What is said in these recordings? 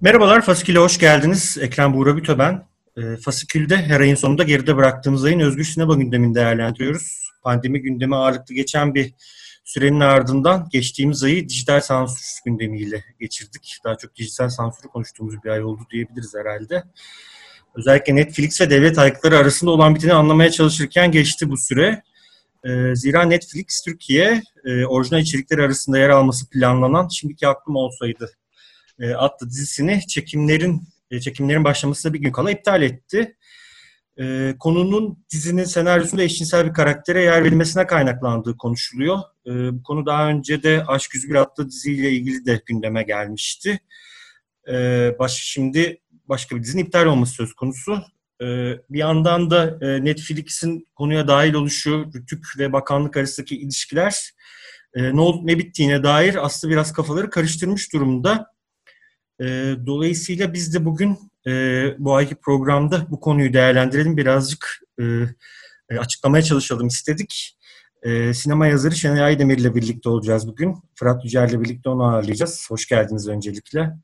Merhabalar, Fasikül'e hoş geldiniz. Ekrem Buğra Büte ben. E, Fasikül'de her ayın sonunda geride bıraktığımız ayın özgür sinema gündemini değerlendiriyoruz. Pandemi gündemi ağırlıklı geçen bir sürenin ardından geçtiğimiz ayı dijital sansür gündemiyle geçirdik. Daha çok dijital sansürü konuştuğumuz bir ay oldu diyebiliriz herhalde. Özellikle Netflix ve devlet ayakları arasında olan biteni anlamaya çalışırken geçti bu süre. E, zira Netflix Türkiye e, orijinal içerikleri arasında yer alması planlanan Şimdiki Aklım Olsaydı e, adlı dizisini çekimlerin e, çekimlerin başlamasına bir gün kala iptal etti. E, konunun dizinin senaryosunda eşcinsel bir karaktere yer verilmesine kaynaklandığı konuşuluyor. E, bu konu daha önce de Aşk 101 adlı diziyle ilgili de gündeme gelmişti. Baş, şimdi başka bir dizinin iptal olması söz konusu. Bir yandan da Netflix'in konuya dahil oluşu, Rütük ve bakanlık arasındaki ilişkiler ne olup ne bittiğine dair aslında biraz kafaları karıştırmış durumda. E, dolayısıyla biz de bugün e, bu ayki programda bu konuyu değerlendirelim. Birazcık e, e, açıklamaya çalışalım istedik. E, sinema yazarı Şenay Aydemir ile birlikte olacağız bugün. Fırat Yücel ile birlikte onu ağırlayacağız. Hoş geldiniz öncelikle.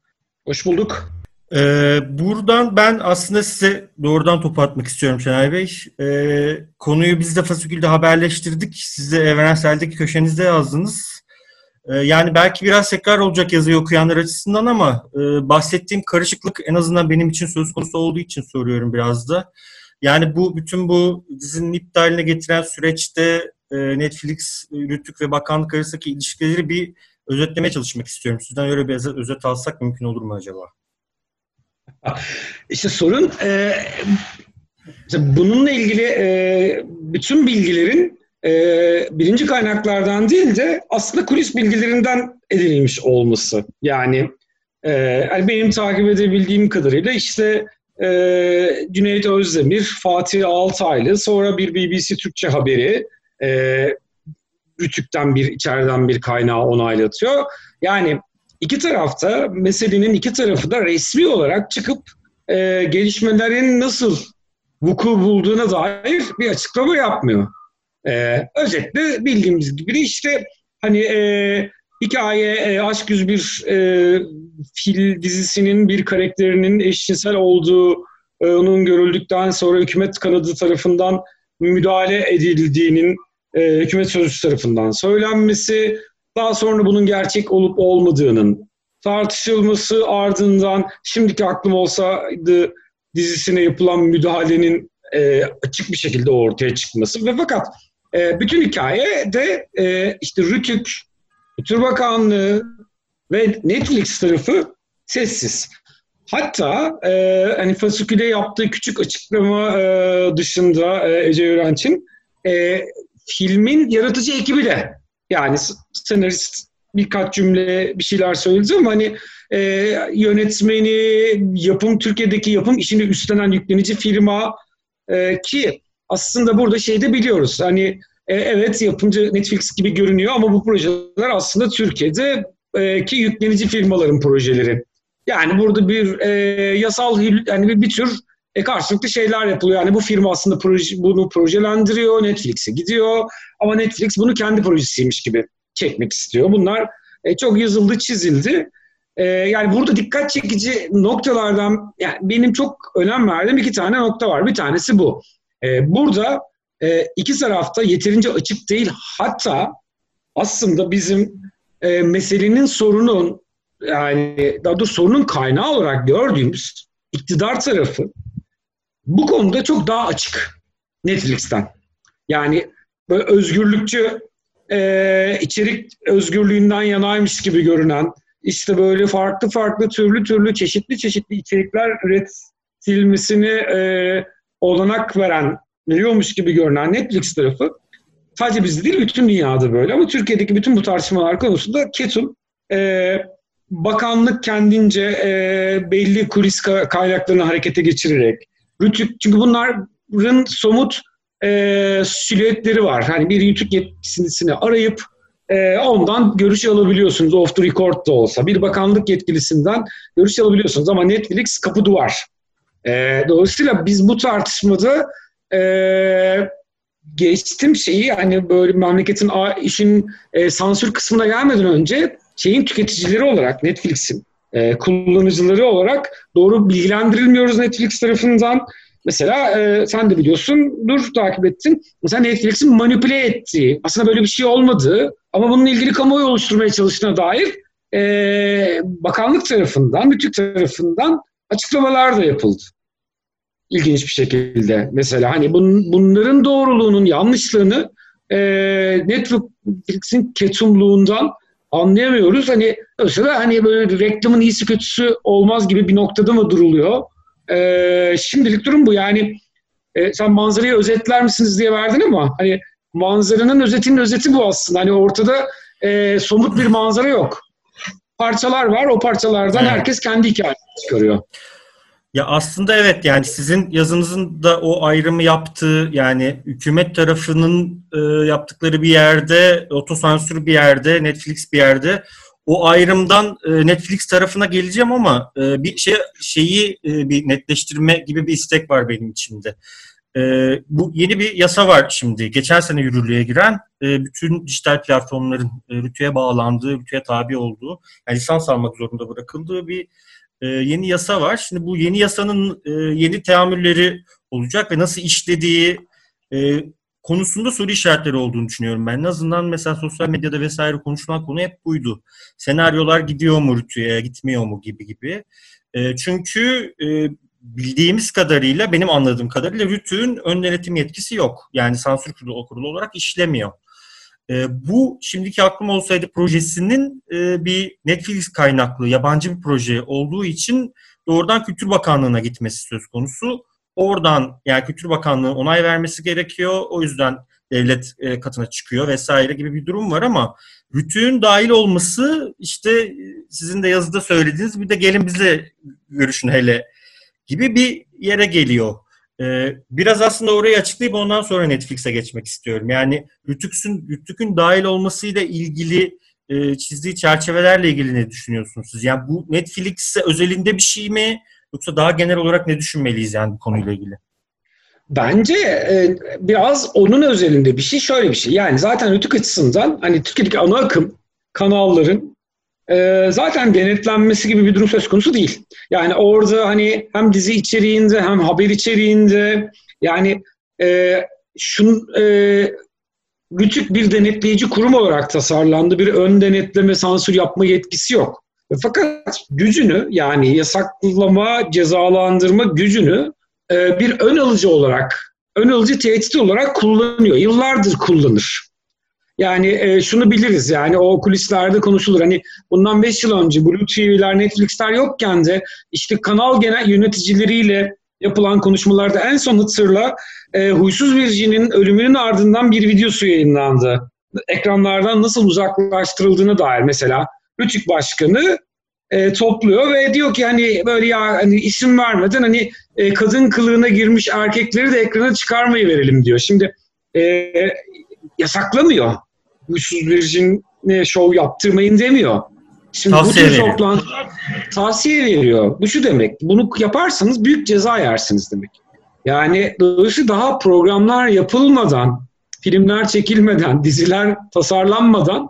Hoş bulduk. Ee, buradan ben aslında size doğrudan topu atmak istiyorum Şenay Bey. Ee, konuyu biz de Fasikül'de haberleştirdik. Siz de Evrensel'deki köşenizde yazdınız. Ee, yani belki biraz tekrar olacak yazıyı okuyanlar açısından ama e, bahsettiğim karışıklık en azından benim için söz konusu olduğu için soruyorum biraz da. Yani bu bütün bu dizinin iptaline getiren süreçte e, Netflix, Rütük ve bakanlık arasındaki ilişkileri bir özetlemeye çalışmak istiyorum. Sizden öyle bir özet alsak mümkün olur mu acaba? İşte sorun e, bununla ilgili e, bütün bilgilerin e, birinci kaynaklardan değil de aslında kulis bilgilerinden edinilmiş olması. Yani, e, benim takip edebildiğim kadarıyla işte e, Cüneyt Özdemir, Fatih Altaylı, sonra bir BBC Türkçe haberi, e, Rütük'ten bir içeriden bir kaynağı onaylatıyor. Yani iki tarafta meselenin iki tarafı da resmi olarak çıkıp e, gelişmelerin nasıl vuku bulduğuna dair bir açıklama yapmıyor. E, özetle bildiğimiz gibi işte hani e, hikaye e, Aşk 101 e, fil dizisinin bir karakterinin eşcinsel olduğu e, onun görüldükten sonra hükümet kanadı tarafından müdahale edildiğinin e, hükümet sözcüsü tarafından söylenmesi, daha sonra bunun gerçek olup olmadığının tartışılması ardından şimdiki aklım olsaydı dizisine yapılan müdahalenin e, açık bir şekilde ortaya çıkması ve fakat e, bütün hikaye de e, işte Rütük, Kültür Bakanlığı ve Netflix tarafı sessiz. Hatta e, hani Fasikül'e yaptığı küçük açıklama e, dışında e, Ece Öğrenç'in e, filmin yaratıcı ekibi de yani senarist birkaç cümle bir şeyler söyledi ama hani e, yönetmeni, yapım Türkiye'deki yapım işini üstlenen yüklenici firma e, ki aslında burada şey de biliyoruz. Hani e, evet yapımcı Netflix gibi görünüyor ama bu projeler aslında Türkiye'de e, ki yüklenici firmaların projeleri. Yani burada bir e, yasal yani bir, bir tür e, karşılıklı şeyler yapılıyor. Yani bu firma aslında proje, bunu projelendiriyor, Netflix'e gidiyor ama Netflix bunu kendi projesiymiş gibi çekmek istiyor. Bunlar e, çok yazıldı, çizildi. E, yani burada dikkat çekici noktalardan yani benim çok önem verdiğim iki tane nokta var. Bir tanesi bu. E, burada e, iki tarafta yeterince açık değil. Hatta aslında bizim e, meselenin sorunun yani daha doğrusu sorunun kaynağı olarak gördüğümüz iktidar tarafı bu konuda çok daha açık Netflix'ten. Yani böyle özgürlükçü e, içerik özgürlüğünden yanaymış gibi görünen işte böyle farklı farklı türlü türlü çeşitli çeşitli içerikler üretilmesini e, olanak veren veriyormuş gibi görünen Netflix tarafı sadece bizde değil bütün dünyada böyle ama Türkiye'deki bütün bu tartışmalar konusunda ketum e, bakanlık kendince e, belli kulis kaynaklarını harekete geçirerek, Rütük, çünkü bunların somut e, silüetleri var. Hani bir Rütük yetkilisini arayıp e, ondan görüş alabiliyorsunuz off the record da olsa. Bir bakanlık yetkilisinden görüş alabiliyorsunuz ama Netflix kapı duvar. E, dolayısıyla biz bu tartışmada e, geçtim şeyi hani böyle memleketin işin e, sansür kısmına gelmeden önce şeyin tüketicileri olarak Netflix'in e, kullanıcıları olarak doğru bilgilendirilmiyoruz Netflix tarafından. Mesela e, sen de biliyorsun, dur takip ettin. Mesela Netflix'in manipüle ettiği, aslında böyle bir şey olmadığı ama bununla ilgili kamuoyu oluşturmaya çalıştığına dair e, bakanlık tarafından, bütün tarafından açıklamalar da yapıldı. İlginç bir şekilde. Mesela hani bun, bunların doğruluğunun yanlışlığını e, Netflix'in ketumluğundan anlayamıyoruz. Hani mesela hani böyle reklamın iyisi kötüsü olmaz gibi bir noktada mı duruluyor? Ee, şimdilik durum bu. Yani e, sen manzarayı özetler misiniz diye verdin ama hani manzaranın özetinin özeti bu aslında. Hani ortada e, somut bir manzara yok. Parçalar var. O parçalardan evet. herkes kendi hikayesini çıkarıyor. Ya aslında evet yani sizin yazınızın da o ayrımı yaptığı yani hükümet tarafının e, yaptıkları bir yerde, otosansür bir yerde, Netflix bir yerde o ayrımdan e, Netflix tarafına geleceğim ama e, bir şey şeyi e, bir netleştirme gibi bir istek var benim içimde. E, bu yeni bir yasa var şimdi. Geçen sene yürürlüğe giren e, bütün dijital platformların e, rütüye bağlandığı, rütüye tabi olduğu, yani lisans almak zorunda bırakıldığı bir e, yeni yasa var. Şimdi bu yeni yasanın e, yeni teamülleri olacak ve nasıl işlediği e, konusunda soru işaretleri olduğunu düşünüyorum ben. En azından mesela sosyal medyada vesaire konuşulan konu hep buydu. Senaryolar gidiyor mu rütüye, gitmiyor mu gibi gibi. Çünkü bildiğimiz kadarıyla, benim anladığım kadarıyla rütüğün ön denetim yetkisi yok. Yani sansür kurulu, kurulu olarak işlemiyor. E, bu şimdiki aklım olsaydı projesinin e, bir Netflix kaynaklı yabancı bir proje olduğu için doğrudan Kültür Bakanlığı'na gitmesi söz konusu. Oradan yani Kültür Bakanlığı onay vermesi gerekiyor. O yüzden devlet e, katına çıkıyor vesaire gibi bir durum var ama rütüğün dahil olması işte sizin de yazıda söylediğiniz bir de gelin bize görüşün hele gibi bir yere geliyor. Ee, biraz aslında orayı açıklayıp ondan sonra Netflix'e geçmek istiyorum. Yani Rütük'ün Rütük'ün dahil olmasıyla ilgili e, çizdiği çerçevelerle ilgili ne düşünüyorsunuz siz? Yani bu Netflix'e özelinde bir şey mi yoksa daha genel olarak ne düşünmeliyiz yani bu konuyla ilgili? Bence e, biraz onun özelinde bir şey şöyle bir şey. Yani zaten Rütük açısından hani Türkiye'deki ana akım kanalların e, zaten denetlenmesi gibi bir durum söz konusu değil. Yani orada hani hem dizi içeriğinde hem haber içeriğinde yani e, şun e, Rütük bir denetleyici kurum olarak tasarlandı. Bir ön denetleme, sansür yapma yetkisi yok. Fakat gücünü yani yasaklama, cezalandırma gücünü e, bir ön alıcı olarak, ön alıcı tehdit olarak kullanıyor. Yıllardır kullanır. Yani e, şunu biliriz yani o kulislerde konuşulur. Hani bundan 5 yıl önce Blue TV'ler, Netflix'ler yokken de işte kanal genel yöneticileriyle yapılan konuşmalarda en son hatırla e, Huysuz Virgin'in ölümünün ardından bir videosu yayınlandı. Ekranlardan nasıl uzaklaştırıldığını dair mesela Rütük Başkanı e, topluyor ve diyor ki hani böyle ya hani isim vermeden hani e, kadın kılığına girmiş erkekleri de ekrana çıkarmayı verelim diyor. Şimdi e, yasaklamıyor. Huysuz Virgin'e şov yaptırmayın demiyor. Şimdi tavsiye bu tür toplantılar tavsiye veriyor. Bu şu demek. Bunu yaparsanız büyük ceza yersiniz demek. Yani dolayısıyla daha programlar yapılmadan, filmler çekilmeden, diziler tasarlanmadan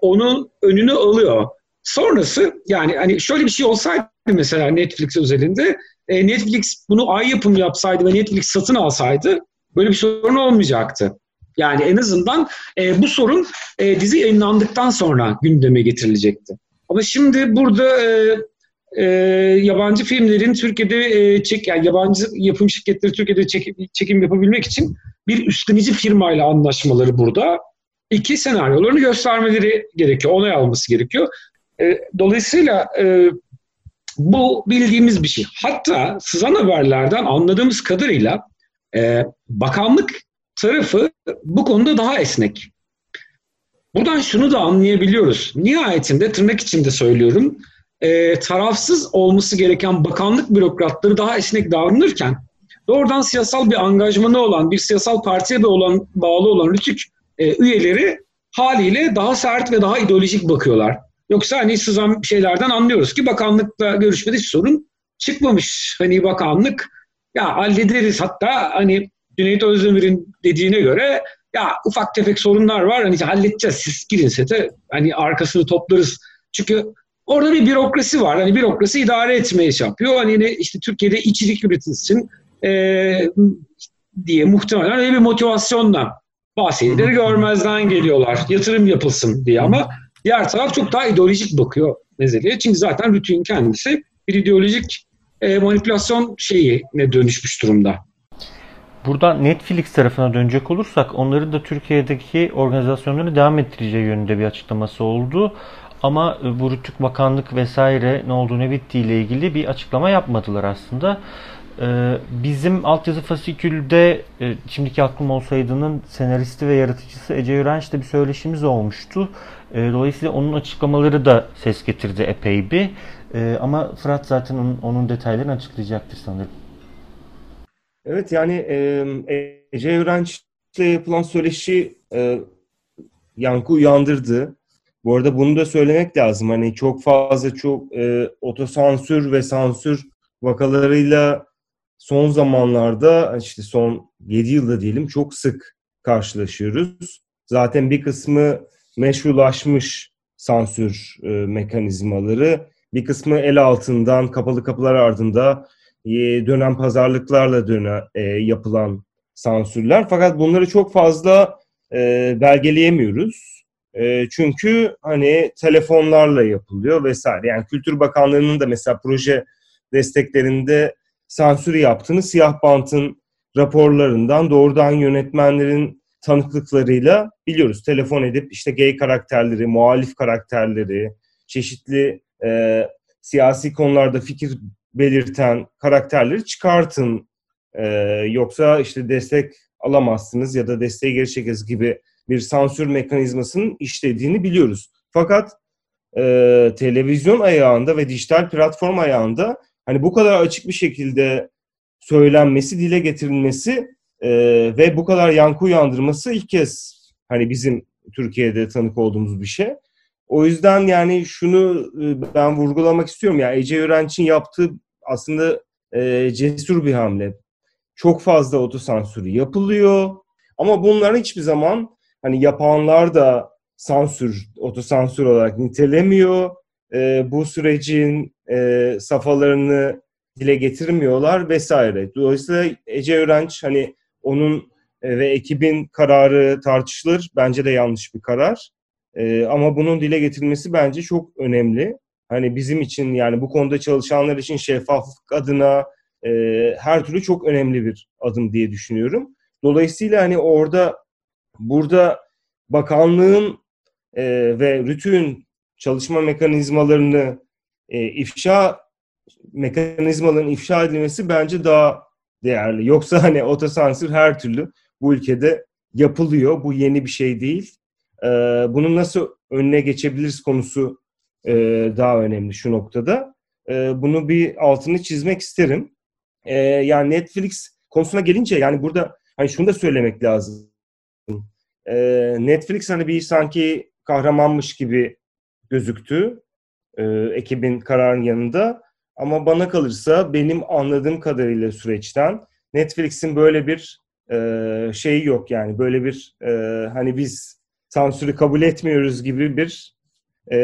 onun önünü alıyor. Sonrası yani hani şöyle bir şey olsaydı mesela Netflix özelinde e, Netflix bunu ay yapımı yapsaydı ve Netflix satın alsaydı böyle bir sorun olmayacaktı. Yani en azından e, bu sorun e, dizi yayınlandıktan sonra gündeme getirilecekti. Ama şimdi burada e, e, yabancı filmlerin Türkiye'de e, çek, yani yabancı yapım şirketleri Türkiye'de çekim, çekim yapabilmek için bir üstlenici firmayla anlaşmaları burada. İki senaryolarını göstermeleri gerekiyor, onay alması gerekiyor. E, dolayısıyla e, bu bildiğimiz bir şey. Hatta sızan haberlerden anladığımız kadarıyla e, bakanlık tarafı bu konuda daha esnek. buradan şunu da anlayabiliyoruz. Nihayetinde tırnak içinde söylüyorum. E, tarafsız olması gereken bakanlık bürokratları daha esnek davranırken doğrudan siyasal bir angajmanı olan, bir siyasal partiye de olan bağlı olan rütük e, üyeleri haliyle daha sert ve daha ideolojik bakıyorlar. Yoksa hani sızan şeylerden anlıyoruz ki bakanlıkla görüşmede hiç sorun çıkmamış. Hani bakanlık ya hallederiz hatta hani Cüneyt Özdemir'in dediğine göre ya ufak tefek sorunlar var hani halledeceğiz siz girin sete hani arkasını toplarız. Çünkü orada bir bürokrasi var. Hani bürokrasi idare etmeye yapıyor. Hani işte Türkiye'de içerik üretilsin e, diye muhtemelen öyle bir motivasyonla bahsedileri görmezden geliyorlar. Yatırım yapılsın diye ama diğer taraf çok daha ideolojik bakıyor meseleye. Çünkü zaten Rütü'nün kendisi bir ideolojik e, manipülasyon şeyine dönüşmüş durumda. Burada Netflix tarafına dönecek olursak onların da Türkiye'deki organizasyonlarını devam ettireceği yönünde bir açıklaması oldu. Ama e, bu Rütük Bakanlık vesaire ne olduğu ne bittiği ile ilgili bir açıklama yapmadılar aslında. Ee, bizim altyazı fasikülde e, şimdiki aklım olsaydının senaristi ve yaratıcısı Ece Yürenç'le bir söyleşimiz olmuştu. Dolayısıyla onun açıklamaları da ses getirdi epey bir. Ama Fırat zaten onun, onun detaylarını açıklayacaktır sanırım. Evet yani e, Ece Yürenç'le yapılan söyleşi yankı uyandırdı. Bu arada bunu da söylemek lazım. Hani çok fazla çok e, otosansür ve sansür vakalarıyla son zamanlarda işte son 7 yılda diyelim çok sık karşılaşıyoruz. Zaten bir kısmı meşrulaşmış sansür e, mekanizmaları, bir kısmı el altından kapalı kapılar ardında dönen pazarlıklarla döne, e, yapılan sansürler. Fakat bunları çok fazla e, belgeleyemiyoruz. E, çünkü hani telefonlarla yapılıyor vesaire. Yani Kültür Bakanlığı'nın da mesela proje desteklerinde sansür yaptığını siyah bantın raporlarından doğrudan yönetmenlerin tanıklıklarıyla biliyoruz. Telefon edip işte gay karakterleri, muhalif karakterleri, çeşitli e, siyasi konularda fikir belirten karakterleri çıkartın. E, yoksa işte destek alamazsınız ya da desteği geri çekeriz gibi bir sansür mekanizmasının işlediğini biliyoruz. Fakat e, televizyon ayağında ve dijital platform ayağında hani bu kadar açık bir şekilde söylenmesi, dile getirilmesi e, ve bu kadar yankı uyandırması ilk kez hani bizim Türkiye'de tanık olduğumuz bir şey. O yüzden yani şunu e, ben vurgulamak istiyorum. Yani Ece Öğrenç'in yaptığı aslında e, cesur bir hamle. Çok fazla otosansür yapılıyor. Ama bunların hiçbir zaman hani yapanlar da sansür, otosansür olarak nitelemiyor. E, bu sürecin e, safhalarını dile getirmiyorlar vesaire. Dolayısıyla Ece Öğrenç hani onun e, ve ekibin kararı tartışılır. Bence de yanlış bir karar. E, ama bunun dile getirilmesi bence çok önemli. Hani bizim için yani bu konuda çalışanlar için şeffaflık adına e, her türlü çok önemli bir adım diye düşünüyorum. Dolayısıyla hani orada burada bakanlığın e, ve RÜTÜ'nün çalışma mekanizmalarını e, ifşa mekanizmaların ifşa edilmesi bence daha değerli. Yoksa hani otosansür her türlü bu ülkede yapılıyor. Bu yeni bir şey değil. E, bunun nasıl önüne geçebiliriz konusu e, daha önemli şu noktada. E, bunu bir altını çizmek isterim. E, yani Netflix konusuna gelince yani burada hani şunu da söylemek lazım. E, Netflix hani bir sanki kahramanmış gibi gözüktü e, ekibin kararın yanında. Ama bana kalırsa benim anladığım kadarıyla süreçten Netflix'in böyle bir e, şeyi yok yani böyle bir e, hani biz sansürü kabul etmiyoruz gibi bir e,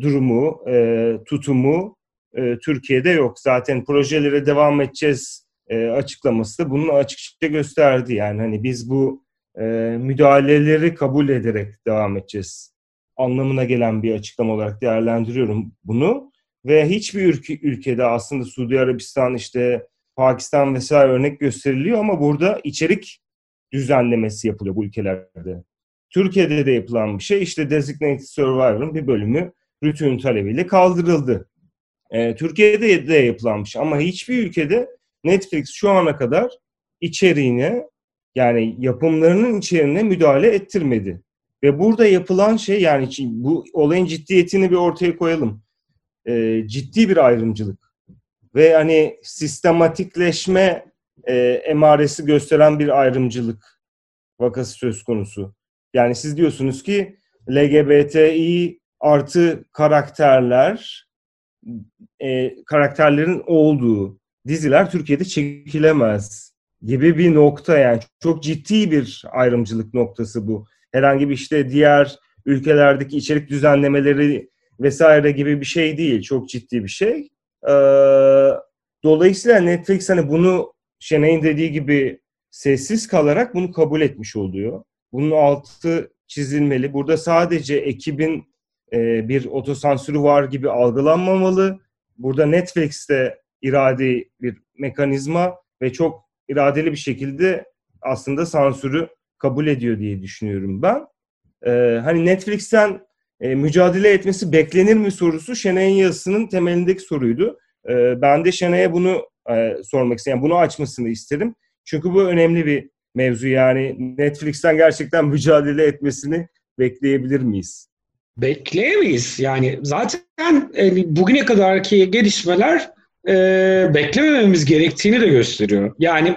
durumu, e, tutumu e, Türkiye'de yok. Zaten projelere devam edeceğiz e, açıklaması bunu açıkça gösterdi. Yani hani biz bu e, müdahaleleri kabul ederek devam edeceğiz anlamına gelen bir açıklama olarak değerlendiriyorum bunu. Ve hiçbir ülke, ülkede aslında Suudi Arabistan işte Pakistan vesaire örnek gösteriliyor ama burada içerik düzenlemesi yapılıyor bu ülkelerde. Türkiye'de de yapılan bir şey işte Designated Survivor'ın bir bölümü Rütü'nün talebiyle kaldırıldı. Ee, Türkiye'de de yapılan bir şey ama hiçbir ülkede Netflix şu ana kadar içeriğine yani yapımlarının içeriğine müdahale ettirmedi. Ve burada yapılan şey yani bu olayın ciddiyetini bir ortaya koyalım. E, ciddi bir ayrımcılık. Ve hani sistematikleşme e, emaresi gösteren bir ayrımcılık vakası söz konusu. Yani siz diyorsunuz ki LGBTİ artı karakterler e, karakterlerin olduğu diziler Türkiye'de çekilemez gibi bir nokta yani çok ciddi bir ayrımcılık noktası bu. Herhangi bir işte diğer ülkelerdeki içerik düzenlemeleri vesaire gibi bir şey değil. Çok ciddi bir şey. Ee, dolayısıyla Netflix hani bunu Şenay'ın dediği gibi sessiz kalarak bunu kabul etmiş oluyor. Bunun altı çizilmeli. Burada sadece ekibin e, bir otosansürü var gibi algılanmamalı. Burada Netflix'te iradi bir mekanizma ve çok iradeli bir şekilde aslında sansürü kabul ediyor diye düşünüyorum ben. Ee, hani Netflix'ten e, mücadele etmesi beklenir mi sorusu Şenay'ın yazısının temelindeki soruydu. Ee, ben de Şenay'a bunu e, sormak istedim. Yani bunu açmasını isterim. Çünkü bu önemli bir mevzu yani Netflix'ten gerçekten mücadele etmesini bekleyebilir miyiz? Bekleyemeyiz. Yani zaten e, bugüne kadarki gelişmeler e, beklemememiz gerektiğini de gösteriyor. Yani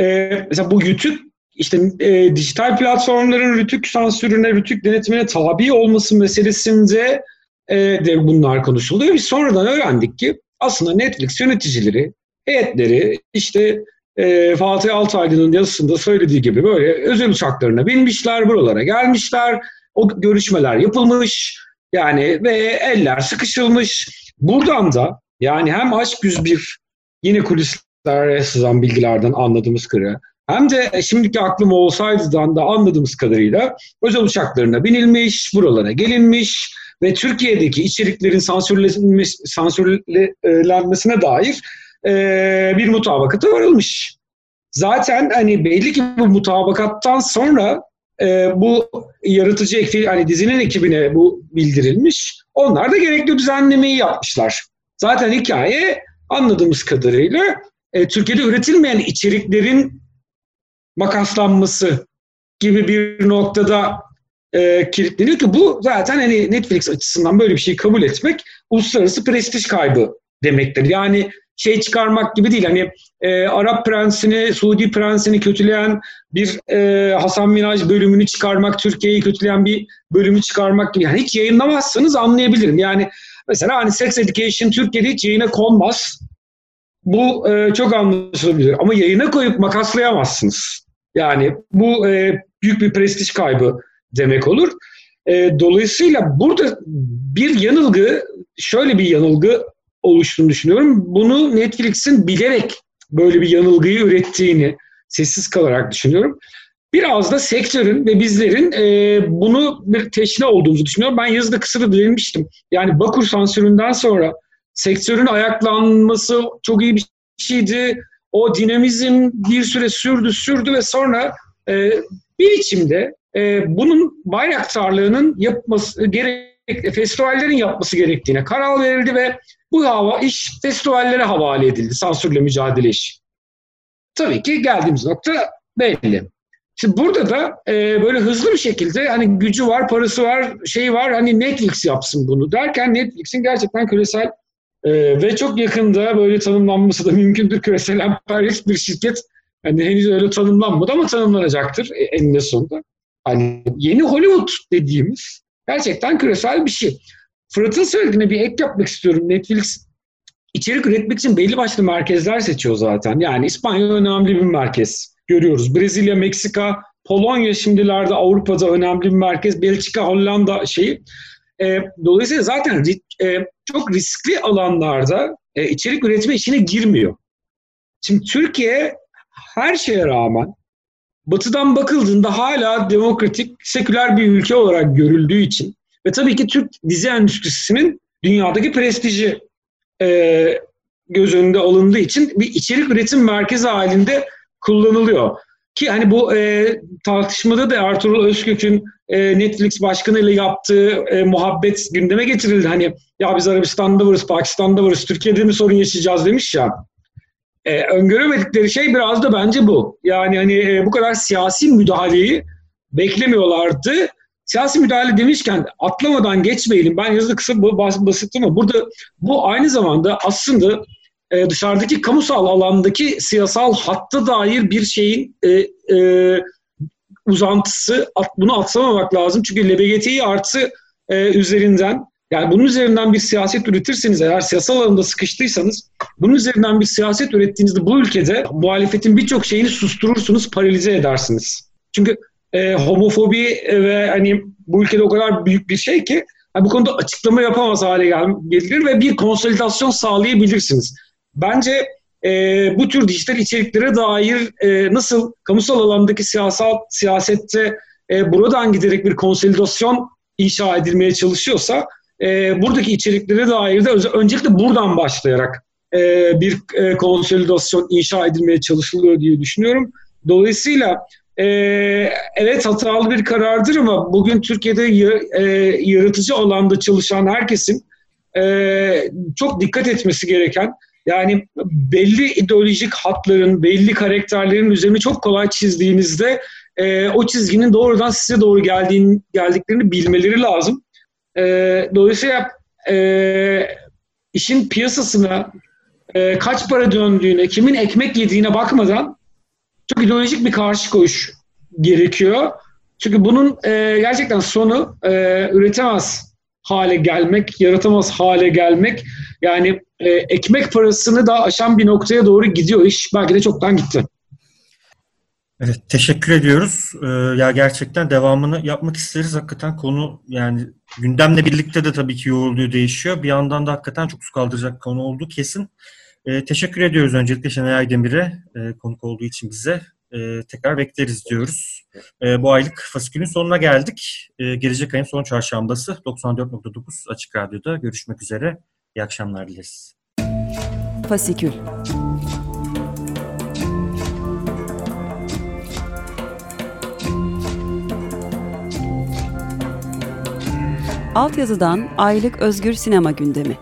e, mesela bu YouTube işte e, dijital platformların rütük sansürüne, rütük denetimine tabi olması meselesinde e, de bunlar konuşuldu. Biz sonradan öğrendik ki aslında Netflix yöneticileri, heyetleri işte e, Fatih Altaylı'nın yazısında söylediği gibi böyle özel uçaklarına binmişler, buralara gelmişler, o görüşmeler yapılmış yani ve eller sıkışılmış. Buradan da yani hem Aşk 101 yine kulislere sızan bilgilerden anladığımız kadarıyla hem de şimdiki aklım olsaydıdan da anladığımız kadarıyla özel uçaklarına binilmiş, buralara gelinmiş ve Türkiye'deki içeriklerin sansürlenmesine dair e, bir mutabakata varılmış. Zaten hani belli ki bu mutabakattan sonra e, bu yaratıcı ekip, hani dizinin ekibine bu bildirilmiş. Onlar da gerekli düzenlemeyi yapmışlar. Zaten hikaye anladığımız kadarıyla e, Türkiye'de üretilmeyen içeriklerin makaslanması gibi bir noktada e, kilitleniyor ki bu zaten hani Netflix açısından böyle bir şeyi kabul etmek uluslararası prestij kaybı demektir. Yani şey çıkarmak gibi değil. Hani e, Arap prensini, Suudi prensini kötüleyen bir e, Hasan Minaj bölümünü çıkarmak, Türkiye'yi kötüleyen bir bölümü çıkarmak gibi. Yani hiç yayınlamazsanız anlayabilirim. Yani mesela hani Sex Education Türkiye'de hiç yayına konmaz. Bu e, çok anlaşılabilir. Ama yayına koyup makaslayamazsınız. Yani bu e, büyük bir prestij kaybı demek olur. E, dolayısıyla burada bir yanılgı, şöyle bir yanılgı oluştuğunu düşünüyorum. Bunu Netflix'in bilerek böyle bir yanılgıyı ürettiğini sessiz kalarak düşünüyorum. Biraz da sektörün ve bizlerin e, bunu bir teşne olduğumuzu düşünüyorum. Ben yazıda kısırı değinmiştim. Yani Bakur sansüründen sonra sektörün ayaklanması çok iyi bir şeydi. O dinamizm bir süre sürdü sürdü ve sonra e, bir içimde e, bunun bayraktarlığının yapması gerek festivallerin yapması gerektiğine karar verildi ve bu hava iş festivallere havale edildi. Sansürle mücadele işi. Tabii ki geldiğimiz nokta belli. Şimdi burada da e, böyle hızlı bir şekilde hani gücü var, parası var, şey var hani Netflix yapsın bunu derken Netflix'in gerçekten küresel e, ve çok yakında böyle tanımlanması da mümkündür küresel emperyalist bir şirket. Hani henüz öyle tanımlanmadı ama tanımlanacaktır e, eninde sonunda. Hani yeni Hollywood dediğimiz gerçekten küresel bir şey. Fırat'ın söylediğine bir ek yapmak istiyorum. Netflix içerik üretmek için belli başlı merkezler seçiyor zaten. Yani İspanya önemli bir merkez. Görüyoruz. Brezilya, Meksika, Polonya şimdilerde Avrupa'da önemli bir merkez. Belçika, Hollanda şeyi. E, dolayısıyla zaten e, çok riskli alanlarda e, içerik üretme işine girmiyor. Şimdi Türkiye her şeye rağmen batıdan bakıldığında hala demokratik, seküler bir ülke olarak görüldüğü için ve tabii ki Türk dizi endüstrisinin dünyadaki prestiji e, göz önünde alındığı için bir içerik üretim merkezi halinde kullanılıyor. Ki hani bu e, tartışmada da Ertuğrul Özkök'ün e, Netflix başkanı ile yaptığı e, muhabbet gündeme getirildi. Hani ya biz Arabistan'da varız, Pakistan'da varız, Türkiye'de mi sorun yaşayacağız demiş ya. E, öngöremedikleri şey biraz da bence bu. Yani hani e, bu kadar siyasi müdahaleyi beklemiyorlardı siyasi müdahale demişken atlamadan geçmeyelim. Ben yazıda kısa basit ama burada bu aynı zamanda aslında e, dışarıdaki kamusal alandaki siyasal hatta dair bir şeyin e, e, uzantısı. At, bunu atlamamak lazım. Çünkü LBGTİ artı e, üzerinden yani bunun üzerinden bir siyaset üretirseniz eğer siyasal alanda sıkıştıysanız bunun üzerinden bir siyaset ürettiğinizde bu ülkede muhalefetin birçok şeyini susturursunuz, paralize edersiniz. Çünkü e, homofobi ve hani bu ülkede o kadar büyük bir şey ki yani bu konuda açıklama yapamaz hale gelir ve bir konsolidasyon sağlayabilirsiniz. Bence e, bu tür dijital içeriklere dair e, nasıl kamusal alandaki siyasal siyasette e, buradan giderek bir konsolidasyon inşa edilmeye çalışıyorsa e, buradaki içeriklere dair de öncelikle buradan başlayarak e, bir e, konsolidasyon inşa edilmeye çalışılıyor diye düşünüyorum. Dolayısıyla e, evet hatalı bir karardır ama bugün Türkiye'de e, yaratıcı alanda çalışan herkesin e, çok dikkat etmesi gereken yani belli ideolojik hatların, belli karakterlerin üzerine çok kolay çizdiğinizde e, o çizginin doğrudan size doğru geldiğin, geldiklerini bilmeleri lazım. E, dolayısıyla e, işin piyasasına e, kaç para döndüğüne, kimin ekmek yediğine bakmadan çok ideolojik bir karşı koyuş gerekiyor. Çünkü bunun e, gerçekten sonu e, üretemez hale gelmek, yaratamaz hale gelmek. Yani e, ekmek parasını da aşan bir noktaya doğru gidiyor iş. Belki de çoktan gitti. Evet, teşekkür ediyoruz. Ee, ya gerçekten devamını yapmak isteriz. Hakikaten konu yani gündemle birlikte de tabii ki yoğurluyor, değişiyor. Bir yandan da hakikaten çok su kaldıracak konu oldu kesin. Ee, teşekkür ediyoruz öncelikle Şenay Aydemir'e e, konuk olduğu için bize. E, tekrar bekleriz diyoruz. E, bu aylık fasikülün sonuna geldik. E, gelecek ayın son çarşambası 94.9 Açık Radyo'da görüşmek üzere. İyi akşamlar dileriz. Fasikül Altyazıdan aylık özgür sinema gündemi.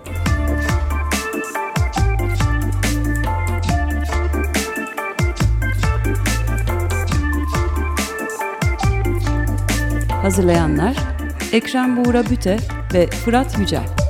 Hazırlayanlar Ekrem Buğra Büte ve Fırat Yücel.